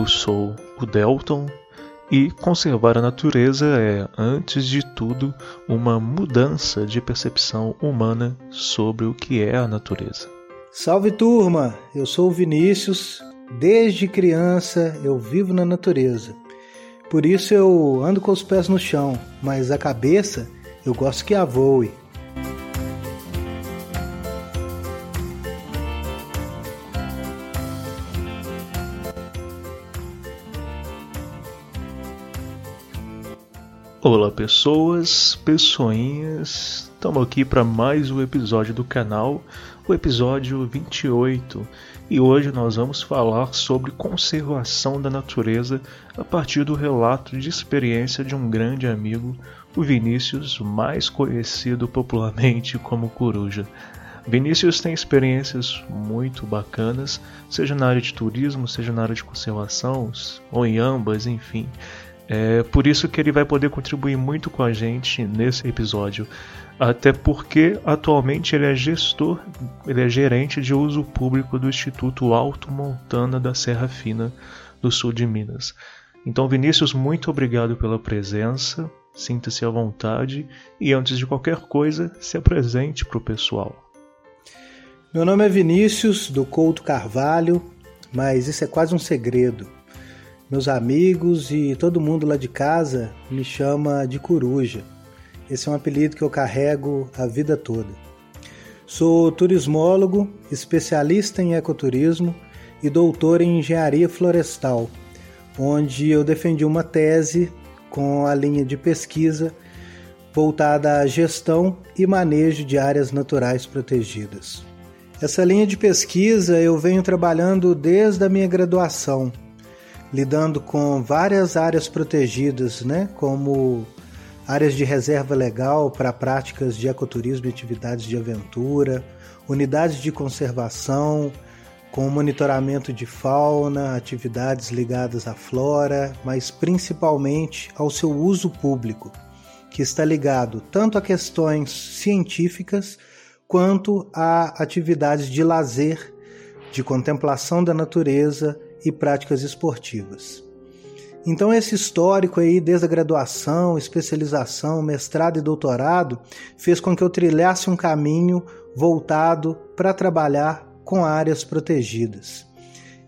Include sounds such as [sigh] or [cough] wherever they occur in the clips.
Eu sou o Delton e conservar a natureza é, antes de tudo, uma mudança de percepção humana sobre o que é a natureza. Salve turma, eu sou o Vinícius. Desde criança eu vivo na natureza. Por isso eu ando com os pés no chão, mas a cabeça eu gosto que a voe. Olá pessoas, pessoinhas, estamos aqui para mais um episódio do canal, o episódio 28, e hoje nós vamos falar sobre conservação da natureza a partir do relato de experiência de um grande amigo, o Vinícius, mais conhecido popularmente como Coruja. Vinícius tem experiências muito bacanas, seja na área de turismo, seja na área de conservação, ou em ambas, enfim. É por isso que ele vai poder contribuir muito com a gente nesse episódio. Até porque atualmente ele é gestor, ele é gerente de uso público do Instituto Alto Montana da Serra Fina, do sul de Minas. Então, Vinícius, muito obrigado pela presença. Sinta-se à vontade e, antes de qualquer coisa, se apresente para o pessoal. Meu nome é Vinícius, do Couto Carvalho, mas isso é quase um segredo. Meus amigos e todo mundo lá de casa me chama de Coruja. Esse é um apelido que eu carrego a vida toda. Sou turismólogo, especialista em ecoturismo e doutor em engenharia florestal, onde eu defendi uma tese com a linha de pesquisa voltada à gestão e manejo de áreas naturais protegidas. Essa linha de pesquisa eu venho trabalhando desde a minha graduação lidando com várias áreas protegidas, né, como áreas de reserva legal para práticas de ecoturismo e atividades de aventura, unidades de conservação, com monitoramento de fauna, atividades ligadas à flora, mas principalmente ao seu uso público, que está ligado tanto a questões científicas quanto a atividades de lazer, de contemplação da natureza e práticas esportivas. Então, esse histórico aí, desde a graduação, especialização, mestrado e doutorado, fez com que eu trilhasse um caminho voltado para trabalhar com áreas protegidas.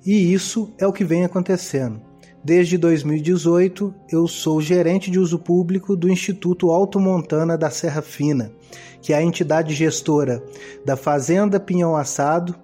E isso é o que vem acontecendo. Desde 2018, eu sou gerente de uso público do Instituto Alto Montana da Serra Fina, que é a entidade gestora da Fazenda Pinhão Assado,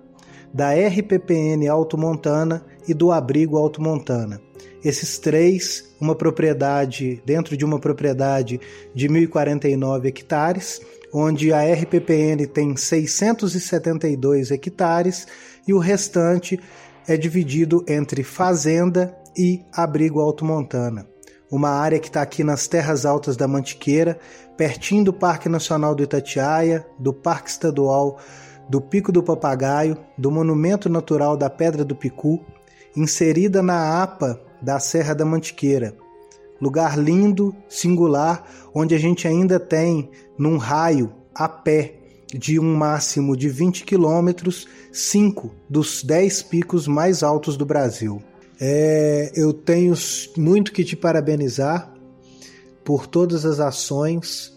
da RPPN Alto Montana e do Abrigo Alto Montana. Esses três, uma propriedade dentro de uma propriedade de 1.049 hectares, onde a RPPN tem 672 hectares e o restante é dividido entre fazenda e abrigo Alto Montana. Uma área que está aqui nas terras altas da Mantiqueira, pertinho do Parque Nacional do Itatiaia, do Parque Estadual do Pico do Papagaio, do Monumento Natural da Pedra do Picu inserida na APA da Serra da Mantiqueira. Lugar lindo, singular, onde a gente ainda tem, num raio a pé de um máximo de 20 quilômetros, cinco dos 10 picos mais altos do Brasil. É, eu tenho muito que te parabenizar por todas as ações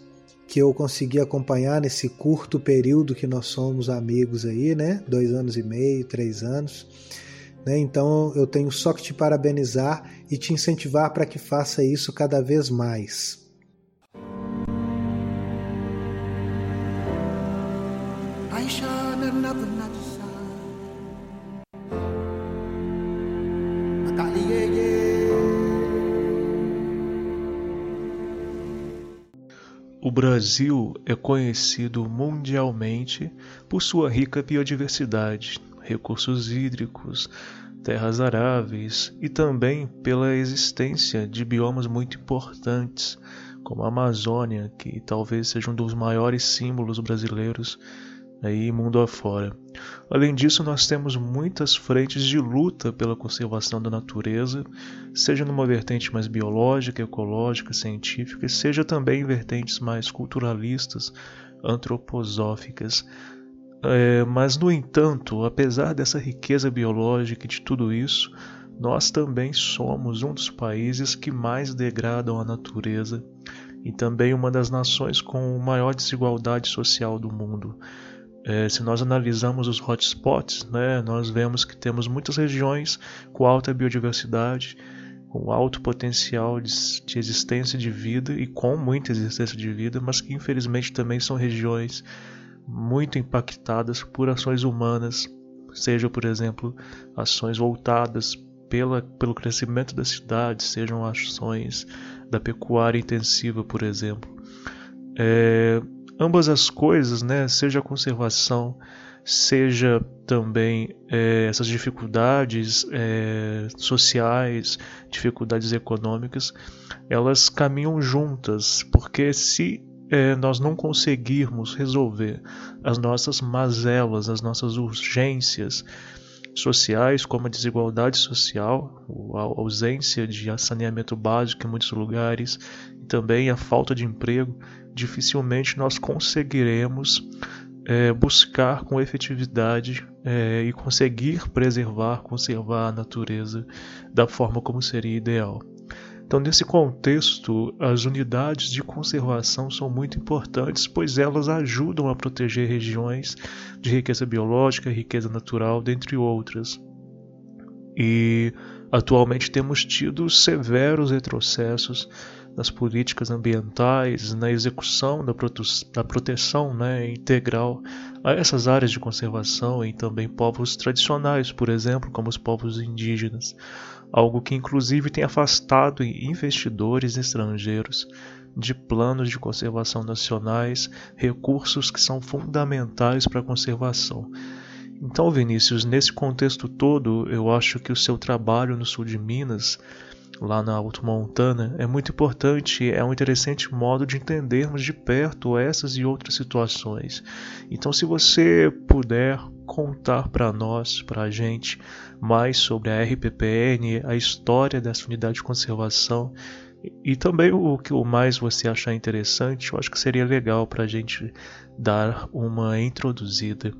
que eu consegui acompanhar nesse curto período que nós somos amigos aí, né? Dois anos e meio, três anos. Né? Então eu tenho só que te parabenizar e te incentivar para que faça isso cada vez mais. O Brasil é conhecido mundialmente por sua rica biodiversidade, recursos hídricos, terras aráveis e também pela existência de biomas muito importantes, como a Amazônia, que talvez seja um dos maiores símbolos brasileiros aí mundo afora. Além disso, nós temos muitas frentes de luta pela conservação da natureza, seja numa vertente mais biológica, ecológica, científica, seja também em vertentes mais culturalistas, antroposóficas. É, mas, no entanto, apesar dessa riqueza biológica e de tudo isso, nós também somos um dos países que mais degradam a natureza e também uma das nações com maior desigualdade social do mundo. É, se nós analisamos os hotspots, né, nós vemos que temos muitas regiões com alta biodiversidade, com alto potencial de, de, existência de vida e com muita existência de vida, mas que infelizmente também são regiões muito impactadas por ações humanas, seja, por exemplo, ações voltadas pela, pelo crescimento das cidades, sejam ações da pecuária intensiva, por exemplo. É, ambas as coisas, né, seja a conservação, seja também é, essas dificuldades é, sociais, dificuldades econômicas, elas caminham juntas, porque se é, nós não conseguirmos resolver as nossas mazelas, as nossas urgências sociais, como a desigualdade social, a ausência de saneamento básico em muitos lugares, e também a falta de emprego, dificilmente nós conseguiremos é, buscar com efetividade é, e conseguir preservar, conservar a natureza da forma como seria ideal. Então, nesse contexto, as unidades de conservação são muito importantes, pois elas ajudam a proteger regiões de riqueza biológica, riqueza natural, dentre outras. E atualmente temos tido severos retrocessos nas políticas ambientais, na execução da, da proteção né, integral a essas áreas de conservação e também povos tradicionais, por exemplo, como os povos indígenas, algo que inclusive tem afastado investidores estrangeiros de planos de conservação nacionais, recursos que são fundamentais para a conservação. Então, Vinícius, nesse contexto todo, eu acho que o seu trabalho no sul de Minas lá na Alto Montana é muito importante, é um interessante modo de entendermos de perto essas e outras situações. Então, se você puder contar para nós, para a gente, mais sobre a RPPN, a história dessa unidade de conservação e também o que mais você achar interessante, eu acho que seria legal para a gente dar uma introduzida.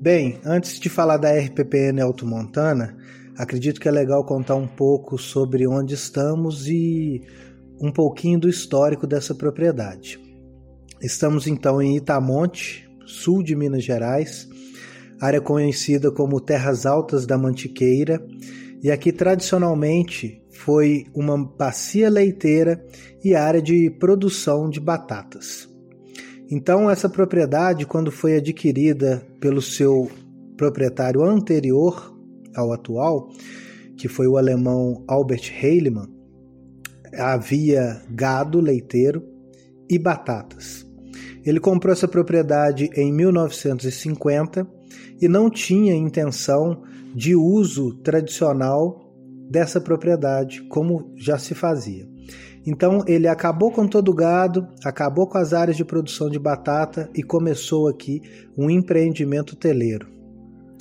Bem, antes de falar da RPPN Alto Montana, acredito que é legal contar um pouco sobre onde estamos e um pouquinho do histórico dessa propriedade. Estamos então em Itamonte, sul de Minas Gerais, área conhecida como Terras Altas da Mantiqueira, e aqui tradicionalmente foi uma bacia leiteira e área de produção de batatas. Então, essa propriedade, quando foi adquirida pelo seu proprietário anterior, ao atual, que foi o alemão Albert Heilemann, havia gado leiteiro e batatas. Ele comprou essa propriedade em 1950 e não tinha intenção de uso tradicional dessa propriedade, como já se fazia. Então ele acabou com todo o gado, acabou com as áreas de produção de batata e começou aqui um empreendimento teleiro.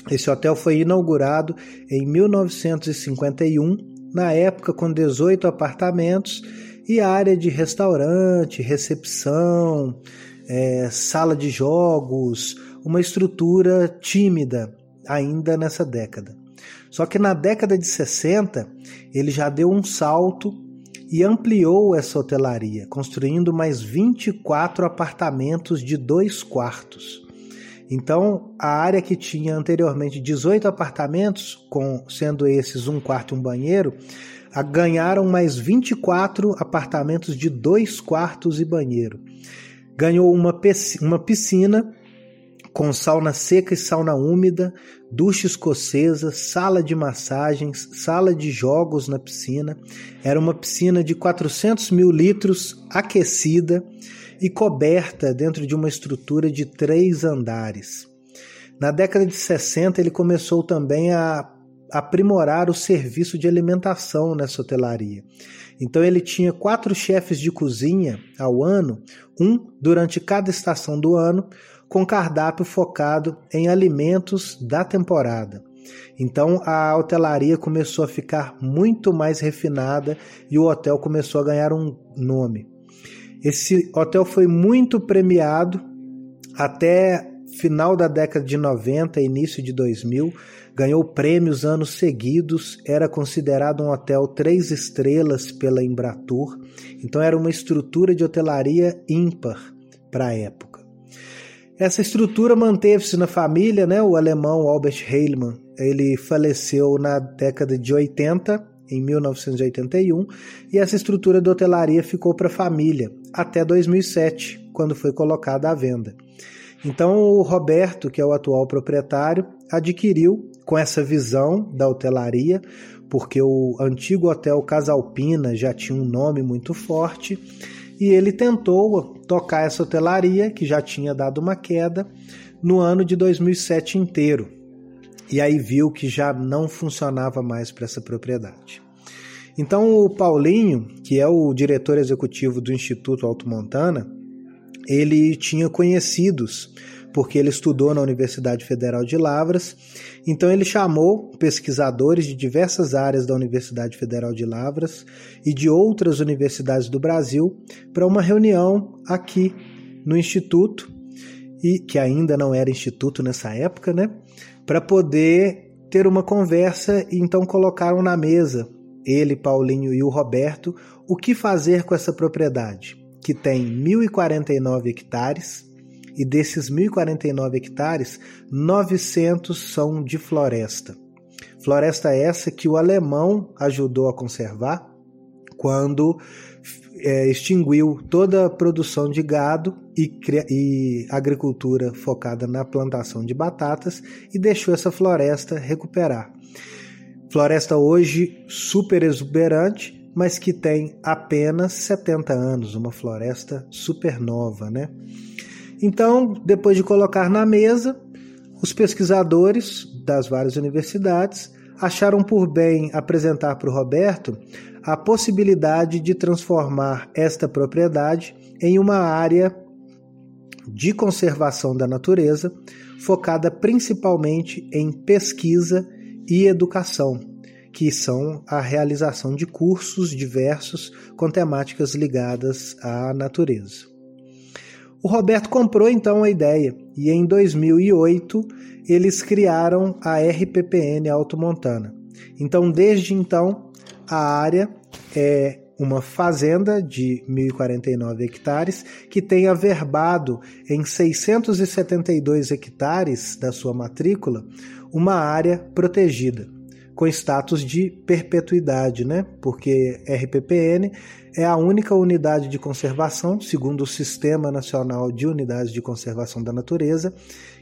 Esse hotel foi inaugurado em 1951, na época com 18 apartamentos e área de restaurante, recepção, é, sala de jogos, uma estrutura tímida ainda nessa década. Só que na década de 60 ele já deu um salto e ampliou essa hotelaria, construindo mais 24 apartamentos de dois quartos. Então, a área que tinha anteriormente 18 apartamentos, com sendo esses um quarto e um banheiro, ganharam mais 24 apartamentos de dois quartos e banheiro. Ganhou uma piscina com sauna seca e sauna úmida, ducha escocesa, sala de massagens, sala de jogos na piscina. Era uma piscina de 400 mil litros aquecida e coberta dentro de uma estrutura de três andares. Na década de 60, ele começou também a aprimorar o serviço de alimentação nessa hotelaria. Então ele tinha quatro chefes de cozinha ao ano, um durante cada estação do ano, com cardápio focado em alimentos da temporada. Então a hotelaria começou a ficar muito mais refinada e o hotel começou a ganhar um nome. Esse hotel foi muito premiado até final da década de 90, início de 2000, ganhou prêmios anos seguidos, era considerado um hotel três estrelas pela Embratur, então era uma estrutura de hotelaria ímpar para a época. Essa estrutura manteve-se na família, né? O alemão Albert Heilmann, ele faleceu na década de 80, em 1981, e essa estrutura de hotelaria ficou para a família até 2007, quando foi colocada à venda. Então o Roberto, que é o atual proprietário, adquiriu com essa visão da hotelaria, porque o antigo hotel Casalpina já tinha um nome muito forte, e ele tentou tocar essa hotelaria, que já tinha dado uma queda, no ano de 2007 inteiro. E aí viu que já não funcionava mais para essa propriedade. Então o Paulinho, que é o diretor executivo do Instituto Alto Montana, ele tinha conhecidos porque ele estudou na Universidade Federal de Lavras. Então ele chamou pesquisadores de diversas áreas da Universidade Federal de Lavras e de outras universidades do Brasil para uma reunião aqui no instituto e que ainda não era instituto nessa época, né? Para poder ter uma conversa e então colocaram na mesa ele, Paulinho e o Roberto, o que fazer com essa propriedade, que tem 1049 hectares e desses 1.049 hectares, 900 são de floresta. Floresta essa que o alemão ajudou a conservar quando é, extinguiu toda a produção de gado e, e, agricultura focada na plantação de batatas e deixou essa floresta recuperar. Floresta hoje super exuberante, mas que tem apenas 70 anos, uma floresta super nova, né? Então, depois de colocar na mesa, os pesquisadores das várias universidades acharam por bem apresentar para o Roberto a possibilidade de transformar esta propriedade em uma área de conservação da natureza, focada principalmente em pesquisa e educação, que são a realização de cursos diversos com temáticas ligadas à natureza. O Roberto comprou então a ideia e em 2008 eles criaram a RPPN Alto Montana. Então, desde então, a área é uma fazenda de 1.049 hectares que tem averbado em 672 hectares da sua matrícula uma área protegida com status de perpetuidade, né? Porque RPPN é a única unidade de conservação, segundo o Sistema Nacional de Unidades de Conservação da Natureza,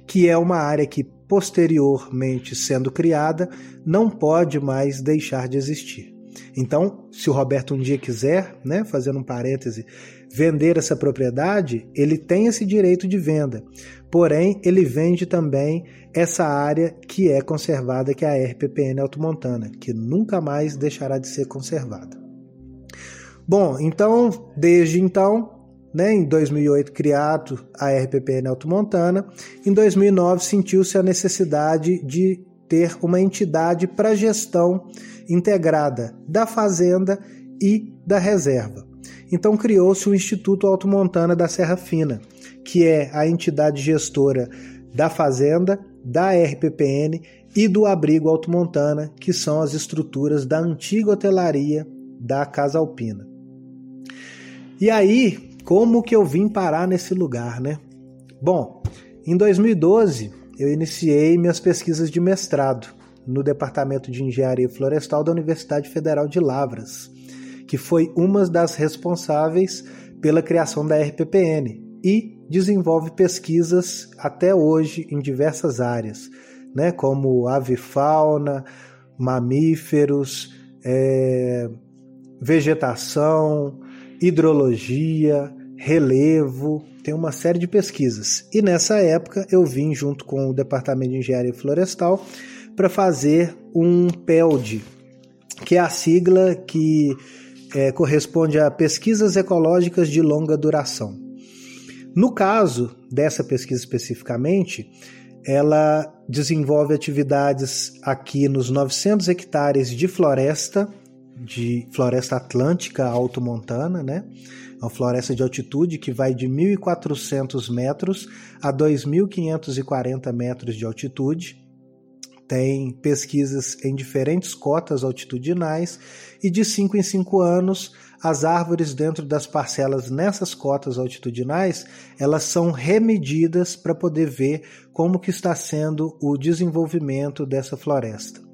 que é uma área que, posteriormente sendo criada, não pode mais deixar de existir. Então, se o Roberto um dia quiser, né, fazendo um parêntese, vender essa propriedade, ele tem esse direito de venda. Porém, ele vende também essa área que é conservada, que é a RPPN Alto Montana, que nunca mais deixará de ser conservada. Bom, então, desde então, né, em 2008 criado a RPPN Alto Montana, em 2009 sentiu-se a necessidade de ter uma entidade para gestão integrada da fazenda e da reserva. Então criou-se o Instituto Alto Montana da Serra Fina, que é a entidade gestora da fazenda, da RPPN e do Abrigo Alto Montana, que são as estruturas da antiga hotelaria da Casa Alpina. E aí, como que eu vim parar nesse lugar, né? Bom, em 2012 eu iniciei minhas pesquisas de mestrado no Departamento de Engenharia Florestal da Universidade Federal de Lavras, que foi uma das responsáveis pela criação da RPPN e desenvolve pesquisas até hoje em diversas áreas, né, como avifauna, mamíferos, é, vegetação, hidrologia, relevo, tem uma série de pesquisas. E nessa época eu vim junto com o Departamento de Engenharia Florestal para fazer um PELD, que é a sigla que é, corresponde a Pesquisas Ecológicas de Longa Duração. No caso dessa pesquisa especificamente, ela desenvolve atividades aqui nos 900 hectares de floresta, de floresta atlântica alto-montana, né? É uma floresta de altitude que vai de 1.400 metros a 2.540 metros de altitude. Tem pesquisas em diferentes cotas altitudinais e de 5 em 5 anos as árvores dentro das parcelas nessas cotas altitudinais, elas são remedidas para poder ver como que está sendo o desenvolvimento dessa floresta.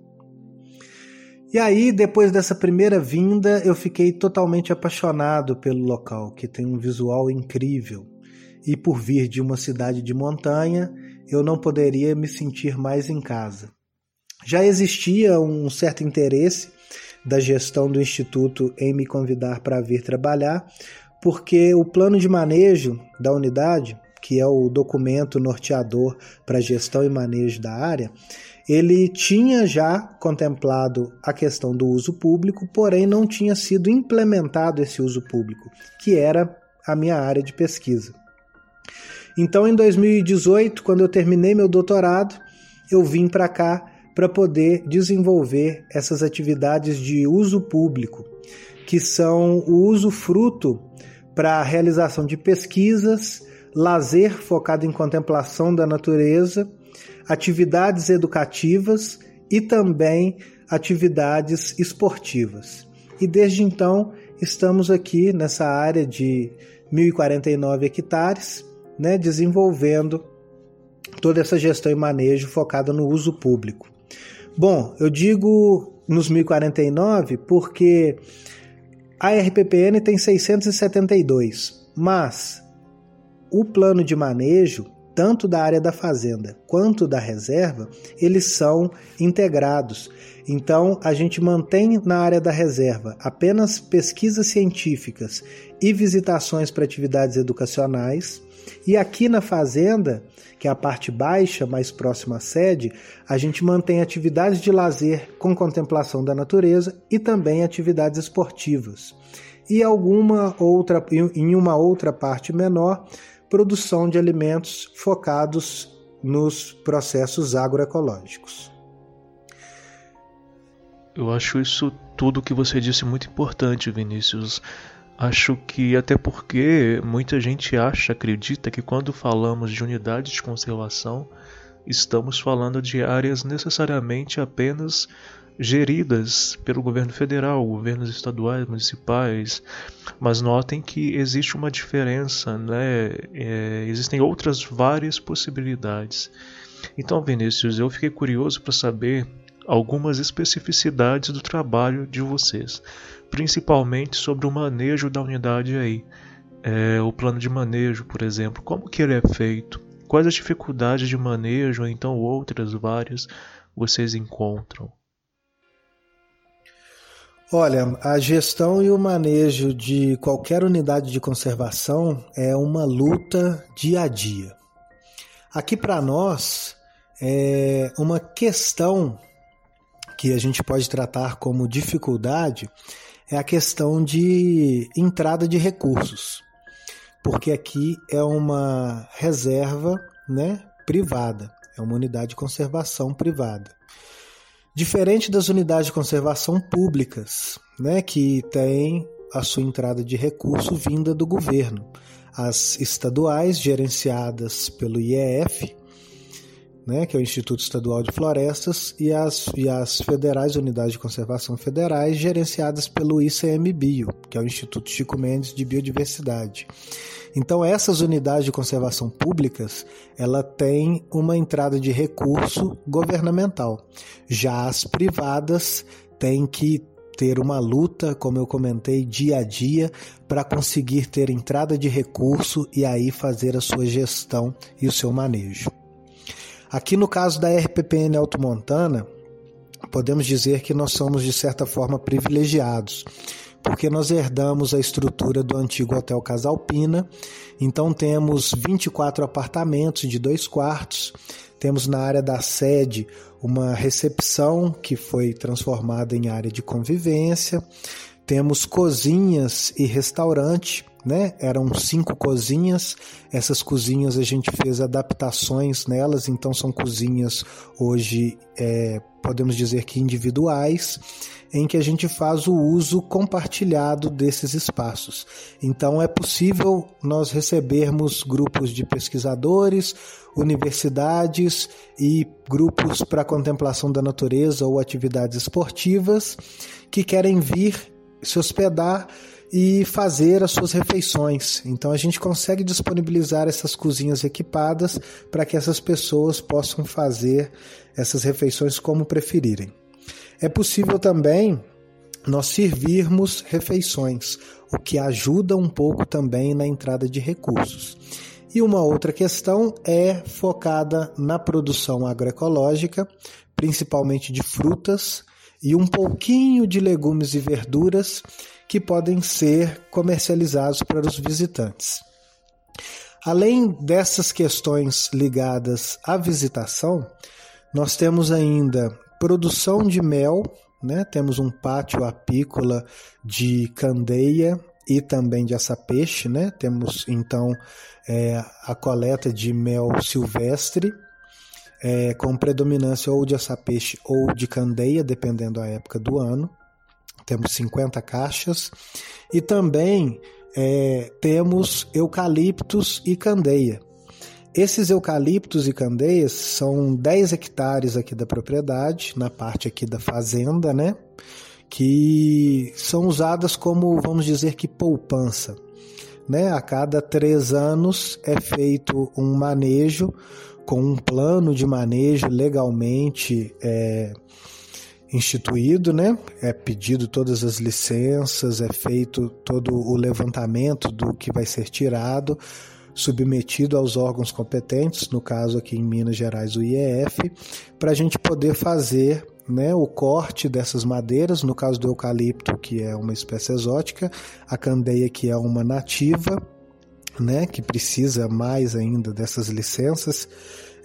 E aí, depois dessa primeira vinda, eu fiquei totalmente apaixonado pelo local, que tem um visual incrível. E por vir de uma cidade de montanha, eu não poderia me sentir mais em casa. Já existia um certo interesse da gestão do Instituto em me convidar para vir trabalhar, porque o plano de manejo da unidade, que é o documento norteador para gestão e manejo da área, ele tinha já contemplado a questão do uso público, porém não tinha sido implementado esse uso público, que era a minha área de pesquisa. Então, em 2018, quando eu terminei meu doutorado, eu vim para cá para poder desenvolver essas atividades de uso público, que são o uso fruto para a realização de pesquisas, lazer focado em contemplação da natureza, atividades educativas e também atividades esportivas. E desde então estamos aqui nessa área de 1049 hectares, né, desenvolvendo toda essa gestão e manejo focada no uso público. Bom, eu digo nos 1049 porque a RPPN tem 672, mas o plano de manejo, tanto da área da fazenda quanto da reserva, eles são integrados. Então, a gente mantém na área da reserva apenas pesquisas científicas e visitações para atividades educacionais, e aqui na fazenda que é a parte baixa, mais próxima à sede, a gente mantém atividades de lazer com contemplação da natureza e também atividades esportivas. E alguma outra, em uma outra parte menor, produção de alimentos focados nos processos agroecológicos. Eu acho isso tudo que você disse muito importante, Vinícius. Acho que até porque muita gente acha, acredita que quando falamos de unidades de conservação, estamos falando de áreas necessariamente apenas geridas pelo governo federal, governos estaduais, municipais, mas notem que existe uma diferença, né? É, existem outras várias possibilidades. Então, Vinícius, eu fiquei curioso para saber algumas especificidades do trabalho de vocês principalmente sobre o manejo da unidade aí. É, o plano de manejo, por exemplo, como que ele é feito? Quais as dificuldades de manejo, ou então outras várias, vocês encontram? Olha, a gestão e o manejo de qualquer unidade de conservação é uma luta dia a dia. Aqui para nós é uma questão que a gente pode tratar como dificuldade é a questão de entrada de recursos, porque aqui é uma reserva né, privada, é uma unidade de conservação privada. Diferente das unidades de conservação públicas, né, que tem a sua entrada de recurso vinda do governo. As estaduais, gerenciadas pelo IEF, né, que é o Instituto Estadual de Florestas, e as, e as federais, unidades de conservação federais, gerenciadas pelo ICMBio, que é o Instituto Chico Mendes de Biodiversidade. Então, essas unidades de conservação públicas, ela tem uma entrada de recurso governamental. Já as privadas têm que ter uma luta, como eu comentei, dia a dia, para conseguir ter entrada de recurso e aí fazer a sua gestão e o seu manejo. Aqui no caso da RPPN Alto Montana, podemos dizer que nós somos de certa forma privilegiados, porque nós herdamos a estrutura do antigo Hotel Casalpina. Então temos 24 apartamentos de dois quartos. Temos na área da sede uma recepção que foi transformada em área de convivência. Temos cozinhas e restaurante né? Eram cinco cozinhas. Essas cozinhas a gente fez adaptações nelas, então são cozinhas hoje, é, podemos dizer que individuais, em que a gente faz o uso compartilhado desses espaços. Então é possível nós recebermos grupos de pesquisadores, universidades e grupos para contemplação da natureza ou atividades esportivas que querem vir se hospedar e fazer as suas refeições. Então a gente consegue disponibilizar essas cozinhas equipadas para que essas pessoas possam fazer essas refeições como preferirem. É possível também nós servirmos refeições, o que ajuda um pouco também na entrada de recursos. E uma outra questão é focada na produção agroecológica, principalmente de frutas e um pouquinho de legumes e verduras que podem ser comercializados para os visitantes. Além dessas questões ligadas à visitação, nós temos ainda produção de mel, né? temos um pátio apícola de candeia e também de açapeixe, né? temos então é, a coleta de mel silvestre, é, com predominância ou de açapeixe ou de candeia, dependendo da época do ano temos 50 caixas, e também é, temos eucaliptos e candeia. Esses eucaliptos e candeias são 10 hectares aqui da propriedade, na parte aqui da fazenda, né? Que são usadas como, vamos dizer que poupança. Né? A cada três anos é feito um manejo com um plano de manejo legalmente é, instituído, né? É pedido todas as licenças, é feito todo o levantamento do que vai ser tirado, submetido aos órgãos competentes, no caso aqui em Minas Gerais o IEF, para a gente poder fazer né, o corte dessas madeiras, no caso do eucalipto, que é uma espécie exótica, a candeia, que é uma nativa, né, que precisa mais ainda dessas licenças,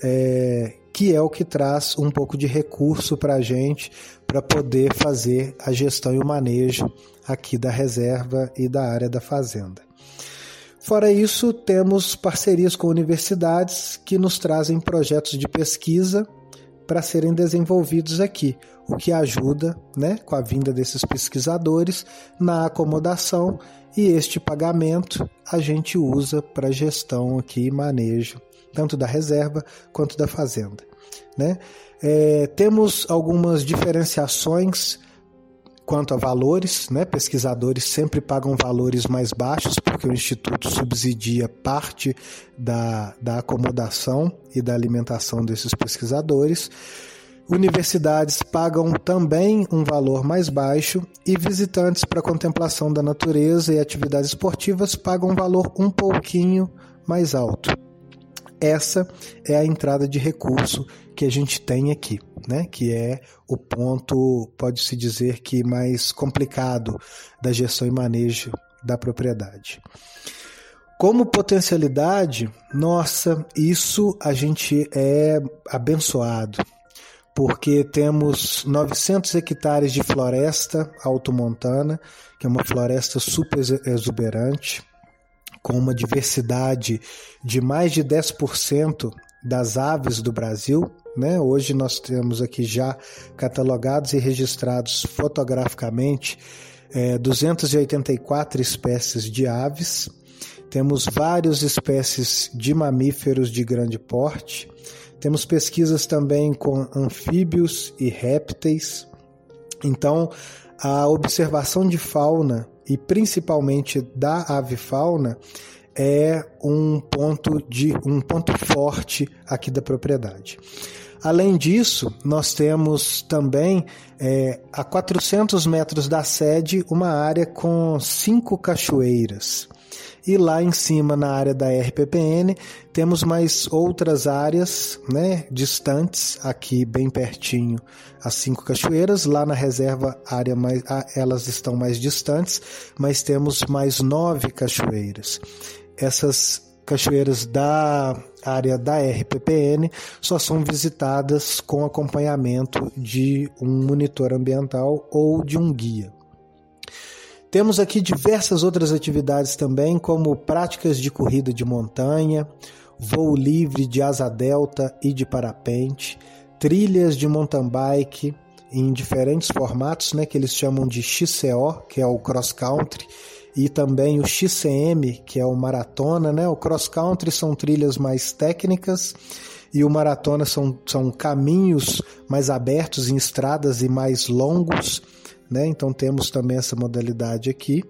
é, que é o que traz um pouco de recurso para a gente para poder fazer a gestão e o manejo aqui da reserva e da área da fazenda. Fora isso, temos parcerias com universidades que nos trazem projetos de pesquisa para serem desenvolvidos aqui, o que ajuda, né, com a vinda desses pesquisadores na acomodação e este pagamento a gente usa para gestão aqui e manejo tanto da reserva quanto da fazenda. Né? É, temos algumas diferenciações quanto a valores, né? pesquisadores sempre pagam valores mais baixos porque o Instituto subsidia parte da, da acomodação e da alimentação desses pesquisadores. Universidades pagam também um valor mais baixo e visitantes para contemplação da natureza e atividades esportivas pagam um valor um pouquinho mais alto. Essa é a entrada de recurso que a gente tem aqui, né? que é o ponto, pode-se dizer que mais complicado da gestão e manejo da propriedade. Como potencialidade, nossa, isso a gente é abençoado, porque temos 900 hectares de floresta altomontana, que é uma floresta super exuberante, com uma diversidade de mais de 10% das aves do Brasil. Né? Hoje nós temos aqui já catalogados e registrados fotograficamente é, 284 espécies de aves. Temos várias espécies de mamíferos de grande porte. Temos pesquisas também com anfíbios e répteis. Então, a observação de fauna e principalmente da avifauna é um ponto de um ponto forte aqui da propriedade. Além disso, nós temos também é, a 400 metros da sede uma área com cinco cachoeiras. E lá em cima, na área da RPPN, temos mais outras áreas né, distantes, aqui bem pertinho, as cinco cachoeiras. Lá na reserva, área mais, elas estão mais distantes, mas temos mais nove cachoeiras. Essas cachoeiras da área da RPPN só são visitadas com acompanhamento de um monitor ambiental ou de um guia. Temos aqui diversas outras atividades também, como práticas de corrida de montanha, voo livre de asa delta e de parapente, trilhas de mountain bike em diferentes formatos, né, que eles chamam de XCO, que é o cross country, e também o XCM, que é o maratona, né? O cross country são trilhas mais técnicas e o maratona são, são caminhos mais abertos em estradas e mais longos, né? Então temos também essa modalidade aqui.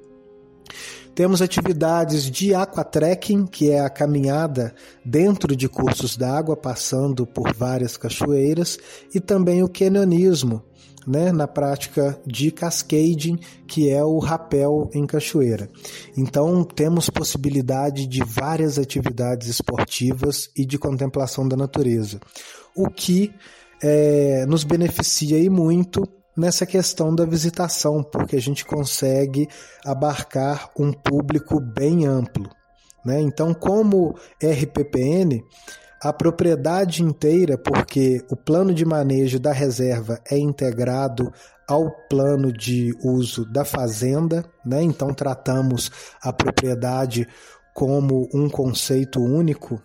Temos atividades de aquatrekking, que é a caminhada dentro de cursos d'água, passando por várias cachoeiras, e também o canyonismo, né, na prática de cascading, que é o rapel em cachoeira. Então, temos possibilidade de várias atividades esportivas e de contemplação da natureza, o que é, nos beneficia e muito nessa questão da visitação, porque a gente consegue abarcar um público bem amplo. Né? Então, como RPPN, a propriedade inteira, porque o plano de manejo da reserva é integrado ao plano de uso da fazenda, né? então tratamos a propriedade como um conceito único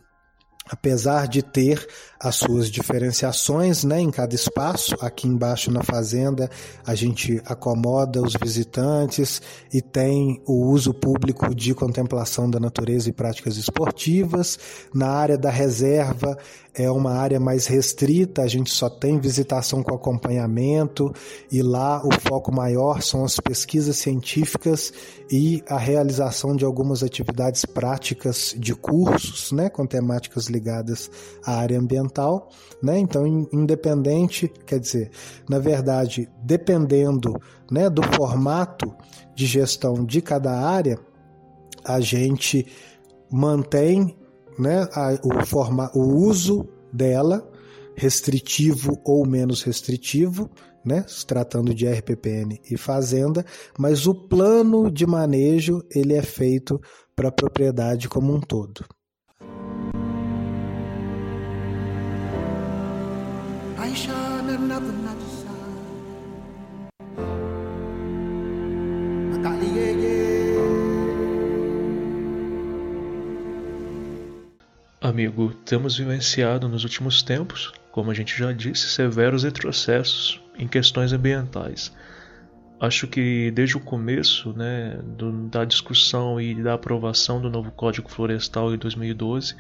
apesar de ter as suas diferenciações né, em cada espaço, aqui embaixo na fazenda a gente acomoda os visitantes e tem o uso público de contemplação da natureza e práticas esportivas. Na área da reserva é uma área mais restrita, a gente só tem visitação com acompanhamento e lá o foco maior são as pesquisas científicas e a realização de algumas atividades práticas de cursos, né, com temáticas ligadas à área ambiental, né? Então, independente, quer dizer, na verdade, dependendo, né, do formato de gestão de cada área, a gente mantém, né, a, o forma, o uso dela restritivo ou menos restritivo, né, se tratando de RPPN e fazenda, mas o plano de manejo ele é feito para a propriedade como um todo. Amigo, temos vivenciado nos últimos tempos, como a gente já disse, severos retrocessos em questões ambientais. Acho que desde o começo né, do, da discussão e da aprovação do novo Código Florestal em 2012,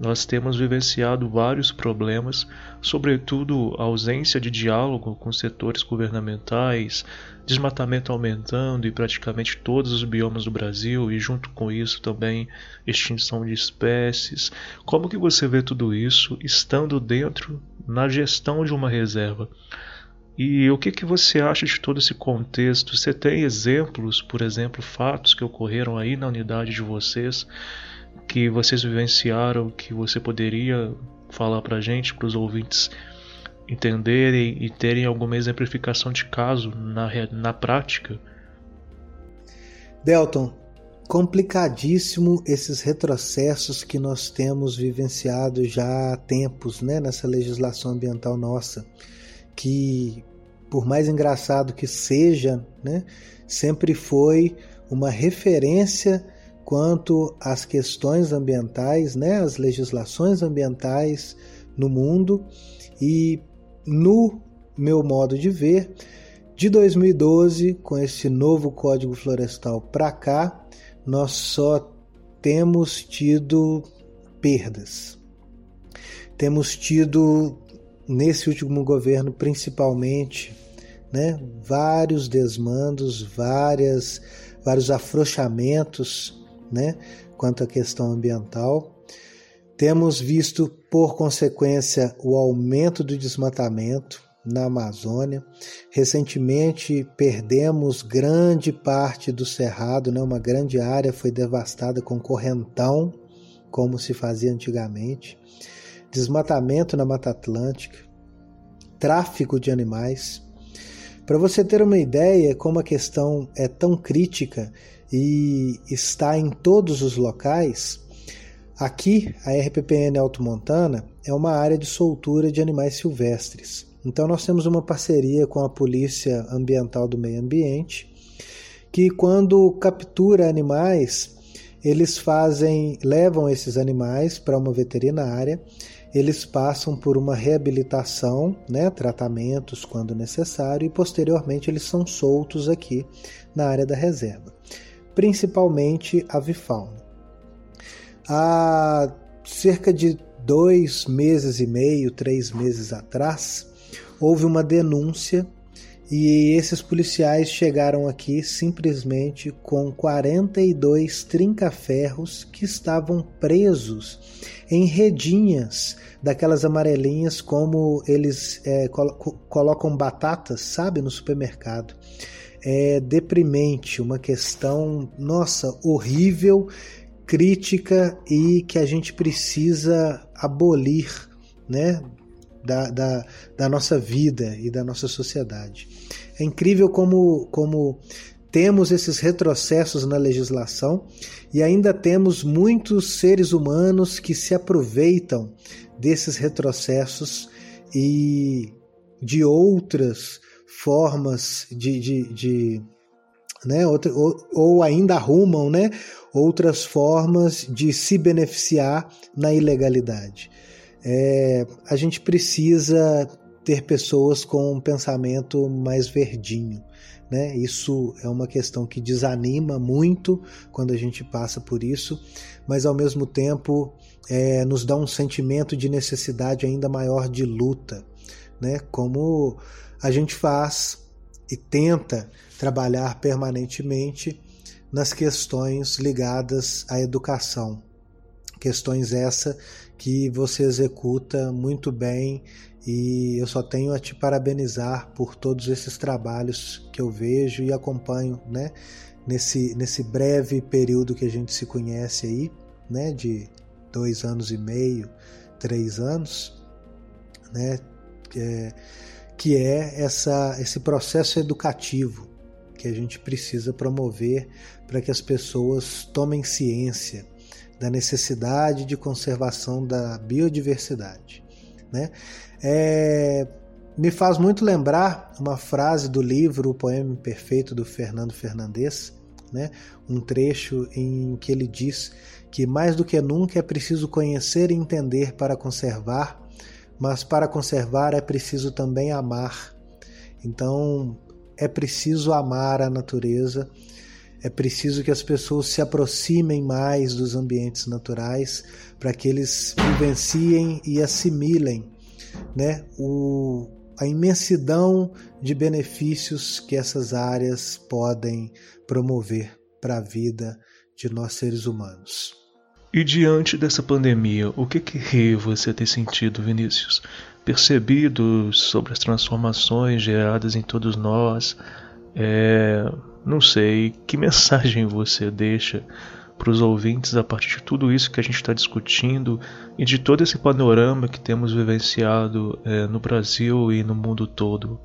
nós temos vivenciado vários problemas, sobretudo a ausência de diálogo com setores governamentais, desmatamento aumentando em praticamente todos os biomas do Brasil e junto com isso também extinção de espécies. Como que você vê tudo isso estando dentro na gestão de uma reserva? E o que, que você acha de todo esse contexto? Você tem exemplos, por exemplo, fatos que ocorreram aí na unidade de vocês que vocês vivenciaram que você poderia falar para gente, para os ouvintes entenderem e terem alguma exemplificação de caso na, na prática? Delton, complicadíssimo esses retrocessos que nós temos vivenciado já há tempos né, nessa legislação ambiental nossa, que por mais engraçado que seja, né, sempre foi uma referência quanto às questões ambientais, né, as legislações ambientais no mundo e no meu modo de ver, de 2012 com esse novo Código Florestal para cá, nós só temos tido perdas. Temos tido nesse último governo principalmente, né, vários desmandos, várias vários afrouxamentos né, quanto à questão ambiental. Temos visto, por consequência, o aumento do desmatamento. na Amazônia. Recentemente perdemos grande parte do cerrado, né? uma grande área foi devastada com correntão, como se fazia antigamente. Desmatamento na Mata Atlântica, tráfico de animais. Para você ter uma ideia como a questão é tão crítica e está em todos os locais, aqui a RPPN Alto Montana é uma área de soltura de animais silvestres. Então nós temos uma parceria com a Polícia Ambiental do Meio Ambiente, que quando captura animais, eles fazem, levam esses animais para uma veterinária, eles passam por uma reabilitação, né, tratamentos quando necessário e posteriormente eles são soltos aqui na área da reserva, principalmente avifauna. Há cerca de dois meses e meio, três meses atrás, houve uma denúncia e esses policiais chegaram aqui simplesmente com 42 trinca-ferros que estavam presos em redinhas daquelas amarelinhas como eles é, colocam batatas, sabe, no supermercado. É deprimente, uma questão, nossa, horrível, crítica e que a gente precisa abolir, né? da, da, da nossa vida e da nossa sociedade. É incrível como, como temos esses retrocessos na legislação e ainda temos muitos seres humanos que se aproveitam desses retrocessos e de outras formas de, de, de né, outra, ou, ou, ainda arrumam né, outras formas de se beneficiar na ilegalidade é, a gente precisa ter pessoas com um pensamento mais verdinho. Né? Isso é uma questão que desanima muito quando a gente passa por isso, mas ao mesmo tempo é, nos dá um sentimento de necessidade ainda maior de luta, né? como a gente faz e tenta trabalhar permanentemente nas questões ligadas à educação. Questões essa que você executa muito bem e eu só tenho a te parabenizar por todos esses trabalhos que eu vejo e acompanho, né? Nesse, nesse breve período que a gente se conhece aí, né? De dois anos e meio, três anos, né? É, que é essa, esse processo educativo que a gente precisa promover para que as pessoas tomem ciência da necessidade de conservação da biodiversidade. Né? É, me faz muito lembrar uma frase do livro O Poema Perfeito do Fernando Fernandes, né? um trecho em que ele diz que mais do que nunca é preciso conhecer e entender para conservar, mas para conservar é preciso também amar. Então é preciso amar a natureza é preciso que as pessoas se aproximem mais dos ambientes naturais para que eles vivenciem e assimilem né, o, a imensidão de benefícios que essas áreas podem promover para a vida de nós seres humanos. E diante dessa pandemia, o que que você tem sentido, Vinícius? Percebido sobre as transformações geradas em todos nós? É, não sei que mensagem você deixa para os ouvintes a partir de tudo isso que a gente está discutindo e de todo esse panorama que temos vivenciado é, no Brasil e no mundo todo.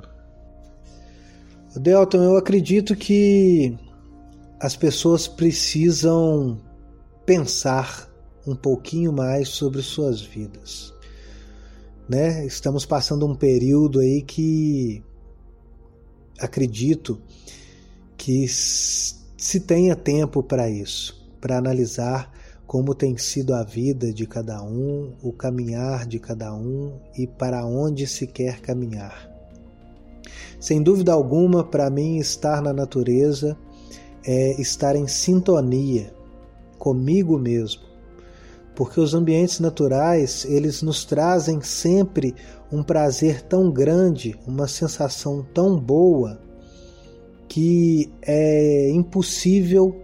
Delton, eu acredito que as pessoas precisam pensar um pouquinho mais sobre suas vidas. Né? Estamos passando um período aí que acredito que se tenha tempo para isso, para analisar como tem sido a vida de cada um, o caminhar de cada um e para onde se quer caminhar. Sem dúvida alguma, para mim, estar na natureza é estar em sintonia comigo mesmo, porque os ambientes naturais eles nos trazem sempre um prazer tão grande, uma sensação tão boa que é impossível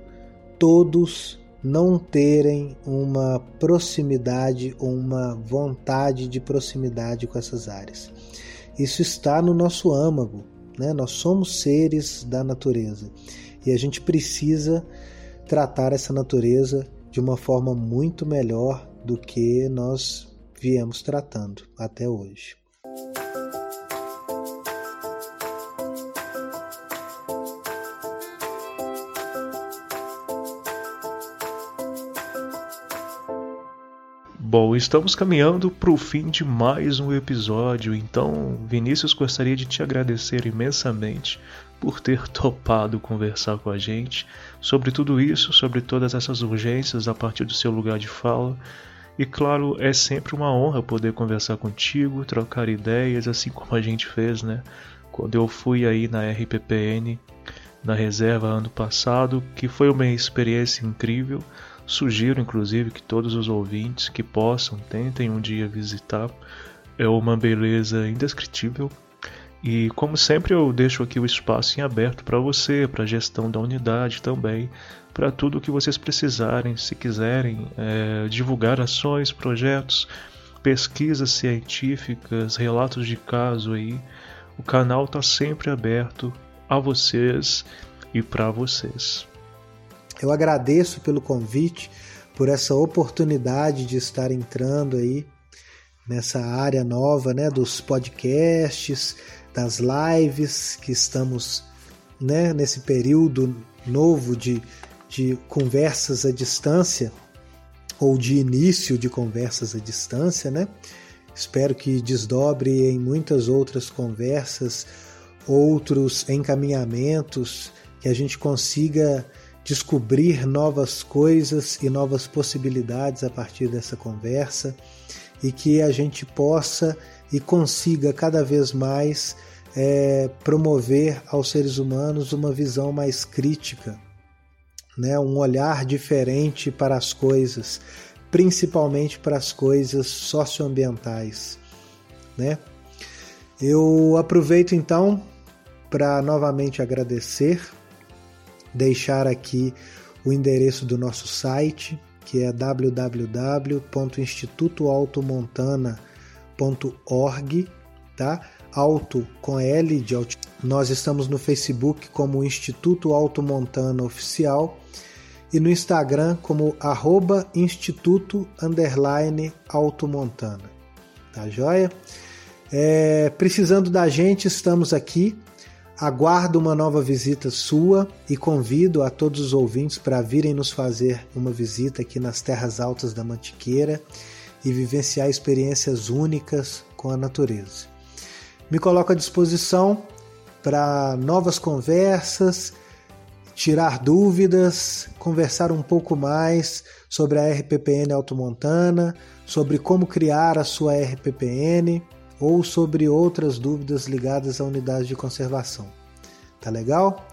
todos não terem uma proximidade ou uma vontade de proximidade com essas áreas. isso está no nosso âmago. Né? Nós somos seres da natureza e a gente precisa tratar essa natureza de uma forma muito melhor do que nós viemos tratando até hoje. Bom, estamos caminhando para o fim de mais um episódio, então, Vinícius, gostaria de te agradecer imensamente por ter [laughs] topado conversar com a gente sobre tudo isso, sobre todas essas urgências a partir do seu lugar de fala. E claro, é sempre uma honra poder conversar contigo, trocar ideias, assim como a gente fez, né? Quando eu fui aí na RPPN, na reserva ano passado, que foi uma experiência incrível Sugiro, inclusive, que todos os ouvintes que possam tentem um dia visitar. É uma beleza indescritível. E como sempre, eu deixo aqui o espaço em aberto para você, para a gestão da unidade também, para tudo o que vocês precisarem, se quiserem é, divulgar ações, projetos, pesquisas científicas, relatos de caso aí. O canal está sempre aberto a vocês e para vocês. Eu agradeço pelo convite, por essa oportunidade de estar entrando aí nessa área nova, né, dos podcasts, das lives que estamos, né, nesse período novo de, de conversas à distância ou de início de conversas à distância, né? Espero que desdobre em muitas outras conversas, outros encaminhamentos, que a gente consiga descobrir novas coisas e novas possibilidades a partir dessa conversa e que a gente possa e consiga cada vez mais é, promover aos seres humanos uma visão mais crítica, né? um olhar diferente para as coisas, principalmente para as coisas socioambientais. Né? Eu aproveito então para novamente agradecer deixar aqui o endereço do nosso site, que é www.institutoautomontana.org, tá? Auto com L de auto. Nós estamos no Facebook como Instituto Automontana Oficial e no Instagram como arroba Instituto Underline Automontana. Tá joia? É, precisando da gente, estamos aqui Aguardo uma nova visita sua e convido a todos os ouvintes para virem nos fazer uma visita aqui nas terras altas da Mantiqueira e vivenciar experiências únicas com a natureza. Me coloco à disposição para novas conversas, tirar dúvidas, conversar um pouco mais sobre a RPPN Automontana, sobre como criar a sua RPPN ou sobre outras dúvidas ligadas à unidade de conservação. Tá legal?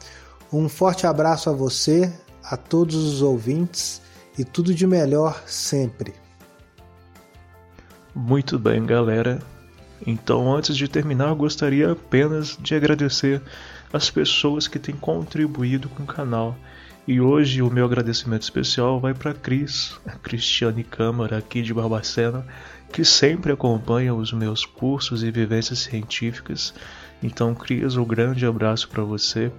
Um forte abraço a você, a todos os ouvintes e tudo de melhor sempre. Muito bem, galera. Então, antes de terminar, eu gostaria apenas de agradecer as pessoas que têm contribuído com o canal. E hoje o meu agradecimento especial vai para Cris, a Cristiane Câmara, aqui de Barbacena, que sempre acompanha os meus cursos e vivências científicas. Então, Cris, um grande abraço para você.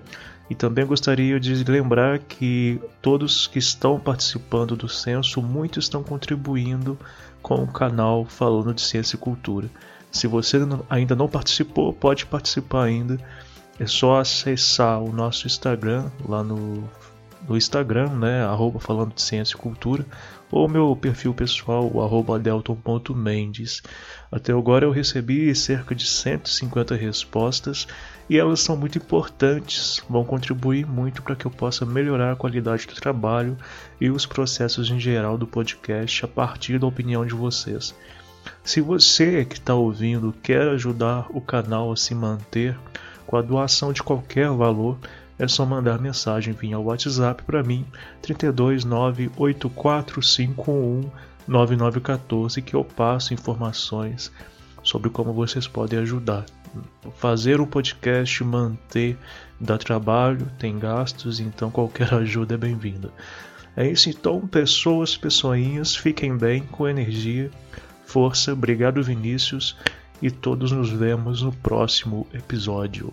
E também gostaria de lembrar que todos que estão participando do censo, muitos estão contribuindo com o canal falando de ciência e cultura. Se você ainda não participou, pode participar ainda. É só acessar o nosso Instagram lá no, no Instagram, né, arroba falando de ciência e cultura, ou meu perfil pessoal, arroba delton.mendes. Até agora eu recebi cerca de 150 respostas e elas são muito importantes, vão contribuir muito para que eu possa melhorar a qualidade do trabalho e os processos em geral do podcast a partir da opinião de vocês. Se você que está ouvindo quer ajudar o canal a se manter com a doação de qualquer valor, é só mandar mensagem via WhatsApp para mim, 32984519914, que eu passo informações sobre como vocês podem ajudar. Fazer um podcast, manter, dá trabalho, tem gastos, então qualquer [laughs] ajuda é bem-vinda. É isso então, pessoas, pessoinhas, fiquem bem, com energia, força, obrigado Vinícius e todos nos vemos no próximo episódio.